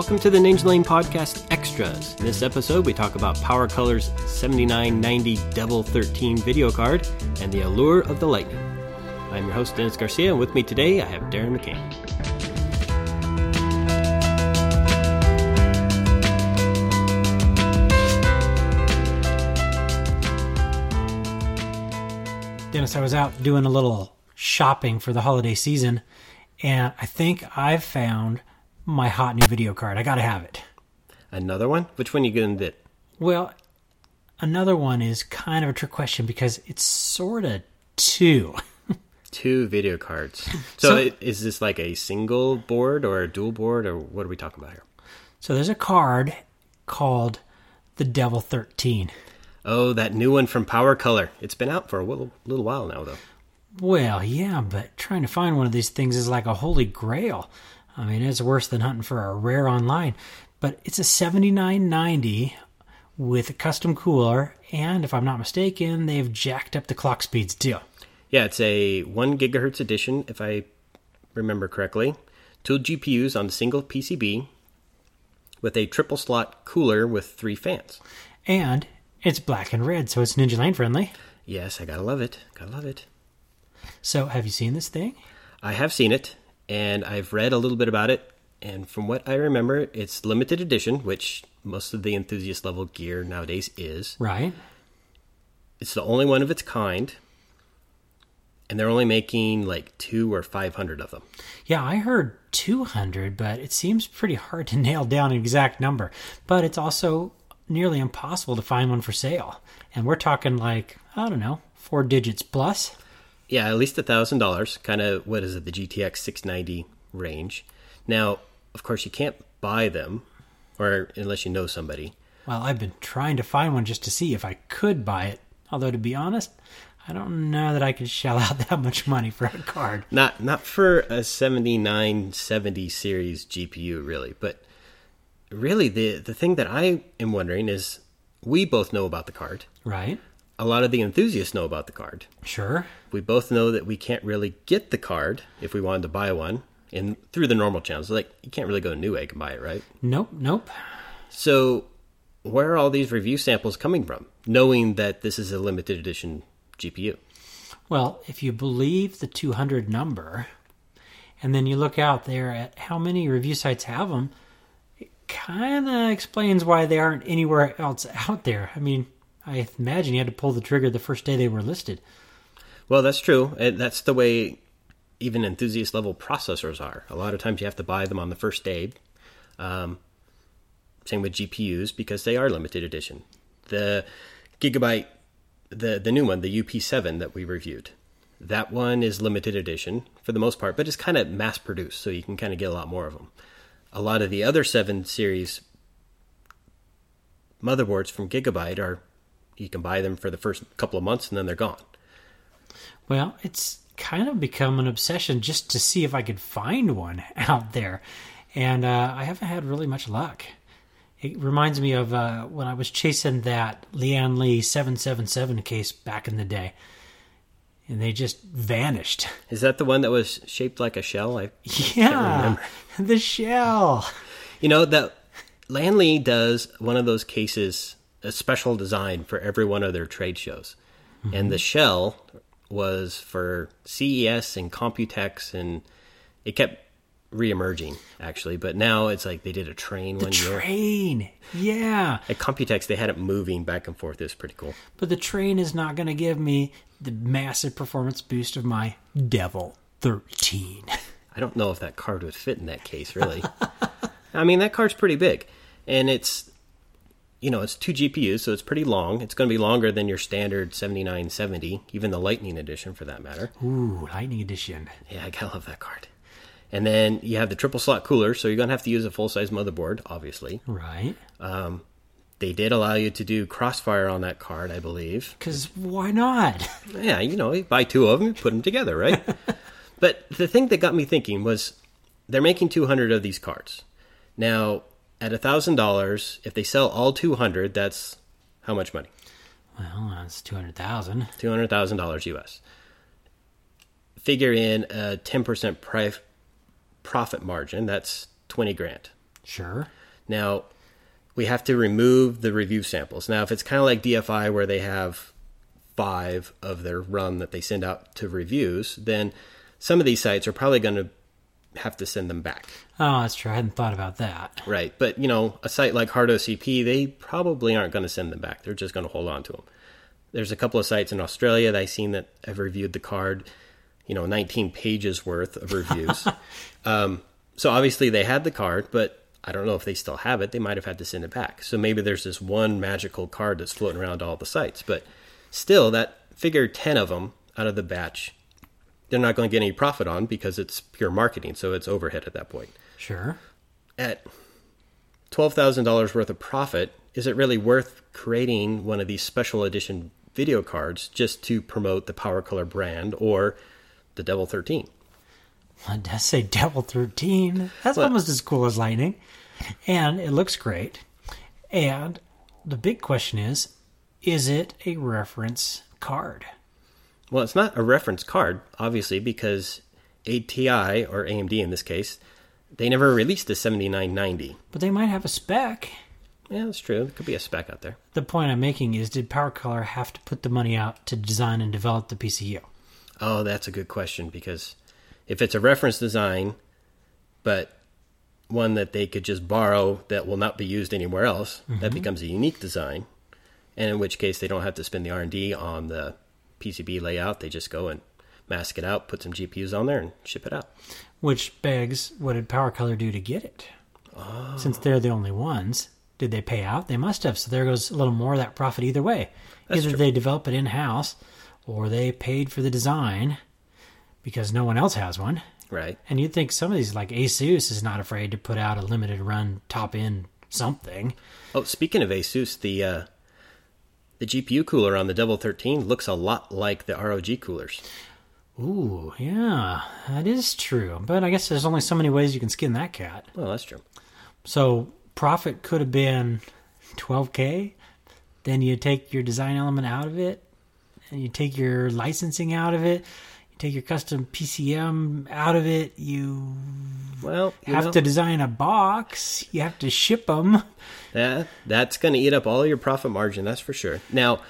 Welcome to the Ninjalane Podcast Extras. In this episode, we talk about PowerColor's 7990 Devil 13 video card and the allure of the lightning. I'm your host, Dennis Garcia, and with me today I have Darren McCain. Dennis, I was out doing a little shopping for the holiday season, and I think I've found my hot new video card. I got to have it. Another one? Which one you gonna get? Well, another one is kind of a trick question because it's sort of two. Two video cards. So, So- is this like a single board or a dual board, or what are we talking about here? So there's a card called the Devil 13. Oh, that new one from PowerColor. It's been out for a little, little while now, though. Well, yeah, but trying to find one of these things is like a holy grail. I mean, it's worse than hunting for a rare online. But it's a 7990 with a custom cooler, and if I'm not mistaken, they've jacked up the clock speeds too. Yeah, it's a 1 gigahertz edition, if I remember correctly. Two GPUs on a single PCB with a triple slot cooler with three fans. And it's black and red, so it's Ninjalane friendly. Yes, I gotta love it. Gotta love it. So, have you seen this thing? I have seen it, and I've read a little bit about it. And from what I remember, it's limited edition, which most of the enthusiast level gear nowadays is. Right? It's the only one of its kind, and they're only making like two or five hundred of them. Yeah, I heard 200, but it seems pretty hard to nail down an exact number. But it's also nearly impossible to find one for sale. And we're talking like, I don't know, four digits plus. Yeah, at least a thousand dollars. Kind of what is it? The GTX 690 range. Now, of course, you can't buy them, or unless you know somebody. Well, I've been trying to find one just to see if I could buy it. Although, to be honest, I don't know that I could shell out that much money for a card. Not not for a 7970 series GPU, really. But really, the the thing that I am wondering is, we both know about the card. Right? A lot of the enthusiasts know about the card. Sure. We both know that we can't really get the card if we wanted to buy one in through the normal channels. Like you can't really go to Newegg and buy it, right? Nope, nope. So, where are all these review samples coming from? Knowing that this is a limited edition GPU. Well, if you believe the 200 number, and then you look out there at how many review sites have them, it kind of explains why they aren't anywhere else out there. I mean, I imagine you had to pull the trigger the first day they were listed. Well, that's true. And that's the way even enthusiast level processors are. A lot of times you have to buy them on the first day. Um, same with GPUs because they are limited edition. The Gigabyte, the the new one, the UP7 that we reviewed, that one is limited edition for the most part, but it's kind of mass produced, so you can kind of get a lot more of them. A lot of the other seven series motherboards from Gigabyte are you can buy them for the first couple of months and then they're gone. Well, it's kind of become an obsession just to see if I could find one out there. And uh, I haven't had really much luck. It reminds me of uh, when I was chasing that Lian Li 777 case back in the day. And they just vanished. Is that the one that was shaped like a shell? I, Yeah, the shell. you know that Lian Li does one of those cases, a special design for every one of their trade shows, and the shell was for CES and Computex, and it kept reemerging actually. But now it's like they did a train one year. Train. Yeah. At Computex, they had it moving back and forth. It was pretty cool. But the train is not going to give me the massive performance boost of my Devil 13. I don't know if that card would fit in that case, really. I mean, that card's pretty big, and it's you know it's two GPUs, so it's pretty long. It's going to be longer than your standard seventy nine seventy, even the Lightning edition for that matter. Ooh, Lightning Edition. Yeah, I gotta love that card. And then you have the triple slot cooler, so you're gonna have to use a full size motherboard, obviously. Right. Um, They did allow you to do crossfire on that card, I believe. Because why not? Yeah, you know, you buy two of them, put them together, right? but the thing that got me thinking was they're making 200 of these cards. Now, at $1,000, if they sell all 200, that's how much money? Well, that's 200000 $200,000 US. Figure in a 10% pri- profit margin, that's 20 grand. Sure. Now, we have to remove the review samples. Now, if it's kind of like DFI where they have five of their run that they send out to reviews, then some of these sites are probably going to have to send them back. Oh, that's true. I hadn't thought about that. Right. But, you know, a site like HardOCP, they probably aren't going to send them back. They're just going to hold on to them. There's a couple of sites in Australia that I've seen that have reviewed the card, you know, 19 pages worth of reviews. um, so obviously they had the card, but I don't know if they still have it. They might have had to send it back. So maybe there's this one magical card that's floating around all the sites. But still, that figure 10 of them out of the batch, they're not going to get any profit on because it's pure marketing. So it's overhead at that point. Sure. At $12,000 worth of profit, is it really worth creating one of these special edition video cards just to promote the PowerColor brand or the Devil 13? Well, it does say Devil 13. That's Well- almost as cool as Lightning. And it looks great. And the big question is is it a reference card? Well, it's not a reference card, obviously, because ATI, or AMD in this case, they never released the 7990. But they might have a spec. Yeah, that's true. There could be a spec out there. The point I'm making is did PowerColor have to put the money out to design and develop the PCB? Oh, that's a good question because if it's a reference design, but one that they could just borrow that will not be used anywhere else, that mm-hmm. becomes a unique design. And in which case, they don't have to spend the R and D on the PCB layout. They just go and mask it out, put some GPUs on there, and ship it out. Which begs, what did PowerColor do to get it? Since they're the only ones, did they pay out? They must have. So there goes a little more of that profit either way. That's Either true. they develop it in house, or they paid for the design because no one else has one. Right. And you'd think some of these, like Asus, is not afraid to put out a limited run top end something. Oh, speaking of Asus, the uh, the GPU cooler on the Devil 13 looks a lot like the ROG coolers. Ooh, yeah, that is true. But I guess there's only so many ways you can skin that cat. Well, that's true. So profit could have been 12k. Then you take your design element out of it, and you take your licensing out of it. Take your custom PCB out of it. You Well, you have know, to design a box. You have to ship them. that that's going to eat up all your profit margin. That's for sure. Now,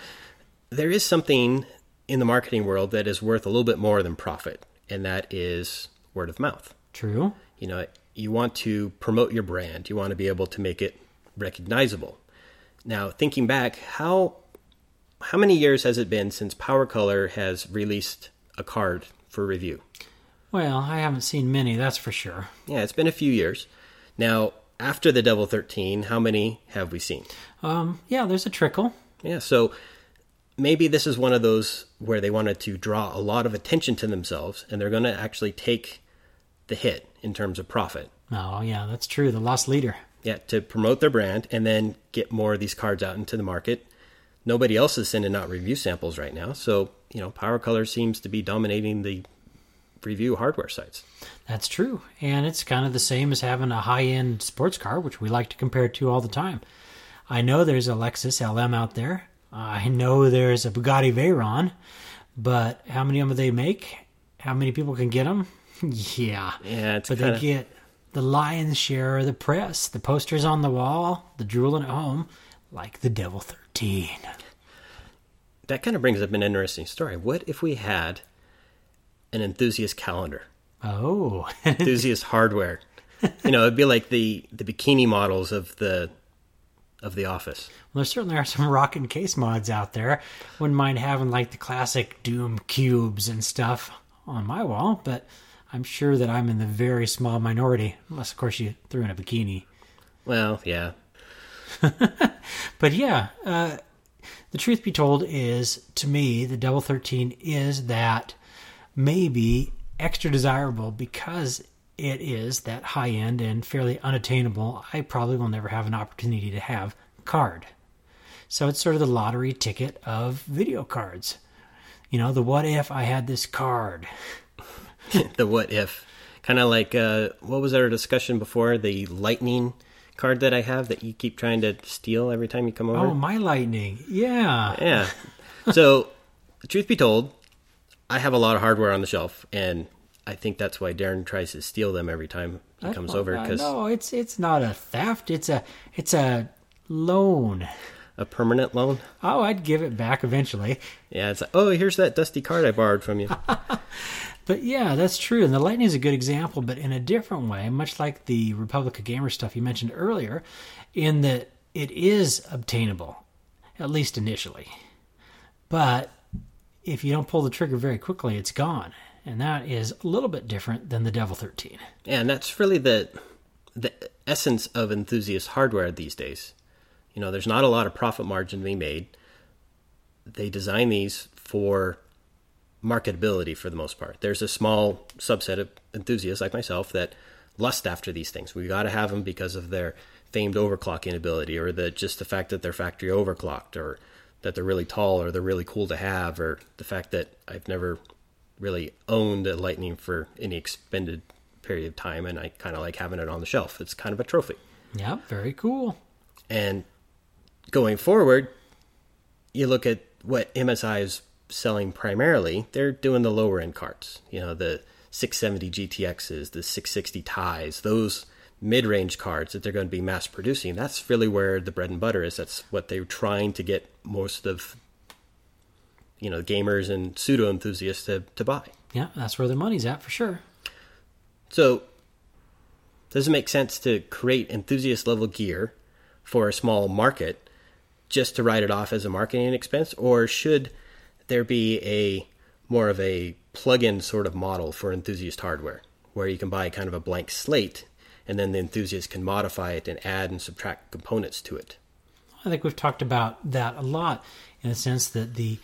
there is something in the marketing world that is worth a little bit more than profit, and that is word of mouth. True. You know, you want to promote your brand. You want to be able to make it recognizable. Now, thinking back, how how many years has it been since PowerColor has released a card for review? Well, I haven't seen many, that's for sure. Yeah, it's been a few years. Now, after the Devil 13, how many have we seen? Um, yeah, there's a trickle. Yeah, so maybe this is one of those where they wanted to draw a lot of attention to themselves and they're going to actually take the hit in terms of profit. Oh, yeah, that's true. The lost leader. Yeah, to promote their brand and then get more of these cards out into the market. Nobody else is sending out review samples right now, so you know, PowerColor seems to be dominating the review hardware sites. That's true. And it's kind of the same as having a high end sports car, which we like to compare to all the time. I know there's a Lexus LM out there. I know there's a Bugatti Veyron, but how many of them do they make? How many people can get them? yeah. Yeah, it's But kind they get the lion's share of the press, the posters on the wall, the drooling at home, like the Devil 13. that kind of brings up an interesting story. What if we had an enthusiast calendar? Oh, enthusiast hardware. You know, it'd be like the the bikini models of the of the office. Well, there certainly are some rockin' case mods out there. Wouldn't mind having like the classic Doom cubes and stuff on my wall, but I'm sure that I'm in the very small minority, unless of course you threw in a bikini. Well, yeah. But yeah, uh, the truth be told is, to me, the Devil 13 is that maybe extra desirable because it is that high end and fairly unattainable. I probably will never have an opportunity to have card. So it's sort of the lottery ticket of video cards. You know, the what if I had this card? the what if. Kind of like uh, what was our discussion before? The lightning card that I have that you keep trying to steal every time you come over. Oh, my lightning. Yeah. Yeah. So, truth be told, I have a lot of hardware on the shelf, and I think that's why Darren tries to steal them every time he comes over because no, it's it's not a theft. It's a it's a loan. a permanent loan. Oh, I'd give it back eventually. Yeah, it's like, oh, here's that dusty card I borrowed from you. But yeah, that's true. And the Lightning is a good example, but in a different way, much like the Republic of Gamer stuff you mentioned earlier, in that it is obtainable, at least initially. But if you don't pull the trigger very quickly, it's gone. And that is a little bit different than the Devil 13. Yeah, and that's really the the essence of enthusiast hardware these days. You know, there's not a lot of profit margin to be made. They design these for marketability for the most part. There's a small subset of enthusiasts like myself that lust after these things. We got to have them because of their famed overclocking ability, or the just the fact that they're factory overclocked, or that they're really tall, or they're really cool to have, or the fact that I've never really owned a Lightning for any expended period of time, and I kind of like having it on the shelf. It's kind of a trophy. Yeah, very cool. And going forward, you look at what MSI is selling primarily, they're doing the lower end carts. You know, the 670 GTXs, the 660 Tis, those mid range cards that they're going to be mass producing. That's really where the bread and butter is. That's what they're trying to get most of, you know, gamers and pseudo enthusiasts to, to buy. Yeah, that's where their money's at for sure. So, does it make sense to create enthusiast level gear for a small market just to write it off as a marketing expense, or should there be a more of a plug-in sort of model for enthusiast hardware where you can buy kind of a blank slate and then the enthusiast can modify it and add and subtract components to it? I think we've talked about that a lot in the sense that the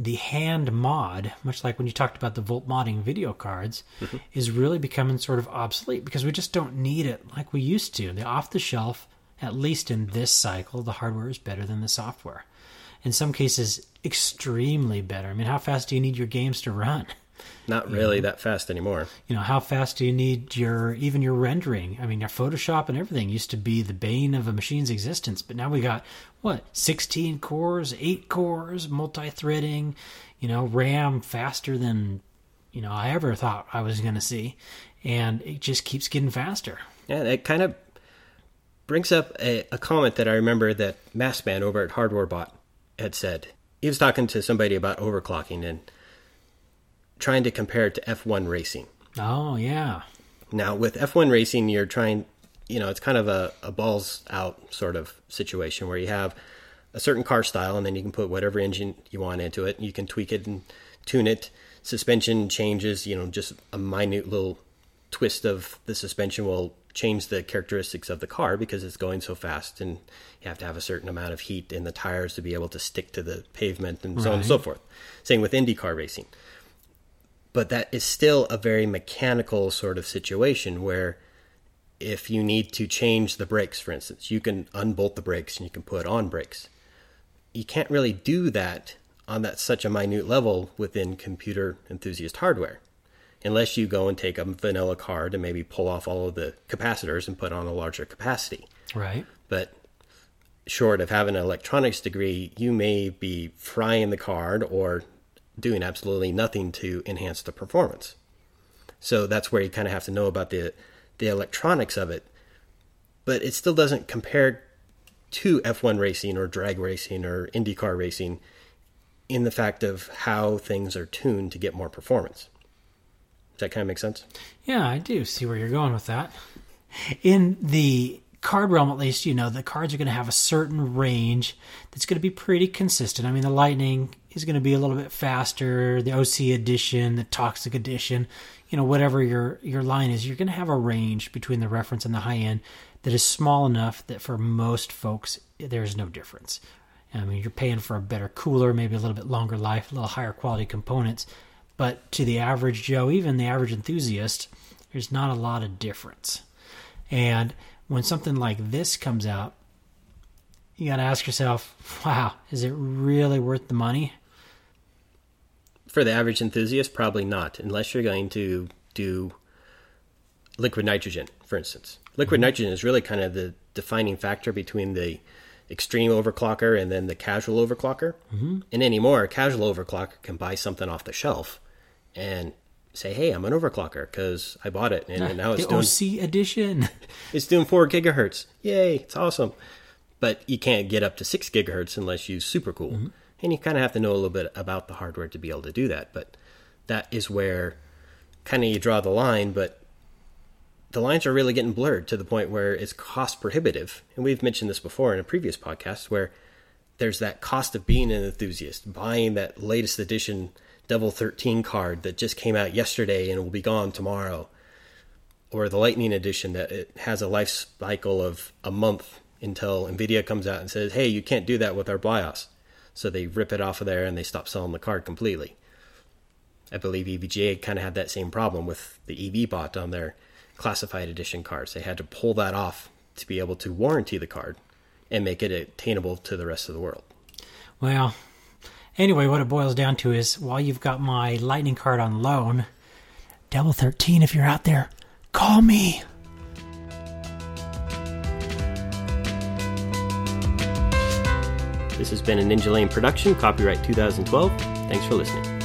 the hand mod, much like when you talked about the volt modding video cards, mm-hmm. is really becoming sort of obsolete because we just don't need it like we used to. The off the shelf, at least in this cycle, the hardware is better than the software. In some cases, extremely better. I mean, how fast do you need your games to run? Not really that fast anymore. You know, how fast do you need your even your rendering? I mean, your Photoshop and everything used to be the bane of a machine's existence, but now we got what, 16 cores, 8 cores, multi-threading, you know, RAM faster than you know I ever thought I was going to see, and it just keeps getting faster. Yeah, it kind of brings up a, a comment that I remember that Massman over at HardwareBot had said. He was talking to somebody about overclocking and trying to compare it to F1 racing. Oh, yeah. Now, with F1 racing, you're trying, you know, it's kind of a, a balls out sort of situation where you have a certain car style and then you can put whatever engine you want into it. You can tweak it and tune it. Suspension changes, you know, just a minute little twist of the suspension will change the characteristics of the car because it's going so fast and you have to have a certain amount of heat in the tires to be able to stick to the pavement and so on and so forth. Same with IndyCar racing. But that is still a very mechanical sort of situation where if you need to change the brakes, for instance, you can unbolt the brakes and you can put on brakes. You can't really do that on that such a minute level within computer enthusiast hardware unless you go and take a vanilla card and maybe pull off all of the capacitors and put on a larger capacity. Right. But short of having an electronics degree, you may be frying the card or doing absolutely nothing to enhance the performance. So that's where you kind of have to know about the the electronics of it. But it still doesn't compare to F1 racing or drag racing or IndyCar racing in the fact of how things are tuned to get more performance. Does that kind of make sense? Yeah, I do see where you're going with that. In the card realm, at least, you know, the cards are going to have a certain range that's going to be pretty consistent. I mean, the Lightning is going to be a little bit faster, the OC edition, the Toxic edition, you know, whatever your, your line is, you're going to have a range between the reference and the high end that is small enough that for most folks, there's no difference. I mean, you're paying for a better cooler, maybe a little bit longer life, a little higher quality components. But to the average Joe, even the average enthusiast, there's not a lot of difference. And when something like this comes out, you got to ask yourself, wow, is it really worth the money? For the average enthusiast, probably not, unless you're going to do liquid nitrogen, for instance. Liquid nitrogen is really kind of the defining factor between the extreme overclocker and then the casual overclocker. Mm-hmm. And anymore, a casual overclocker can buy something off the shelf and say, "Hey, I'm an overclocker because I bought it and now it's the doing OC edition. it's doing four gigahertz. Yay, it's awesome!" But you can't get up to six gigahertz unless you use supercool, mm-hmm. and you kind of have to know a little bit about the hardware to be able to do that. But that is where kind of you draw the line, but the lines are really getting blurred to the point where it's cost prohibitive. And we've mentioned this before in a previous podcast where there's that cost of being an enthusiast, buying that latest edition Devil 13 card that just came out yesterday and will be gone tomorrow, or the Lightning edition that it has a life cycle of a month until Nvidia comes out and says, "Hey, you can't do that with our BIOS." So they rip it off of there and they stop selling the card completely. I believe EVGA kind of had that same problem with the EVBot on their classified edition cards. They had to pull that off to be able to warranty the card and make it attainable to the rest of the world. Well, anyway, what it boils down to is while you've got my lightning card on loan, Devil 13, if you're out there, call me. This has been a Ninjalane production, copyright 2012. Thanks for listening.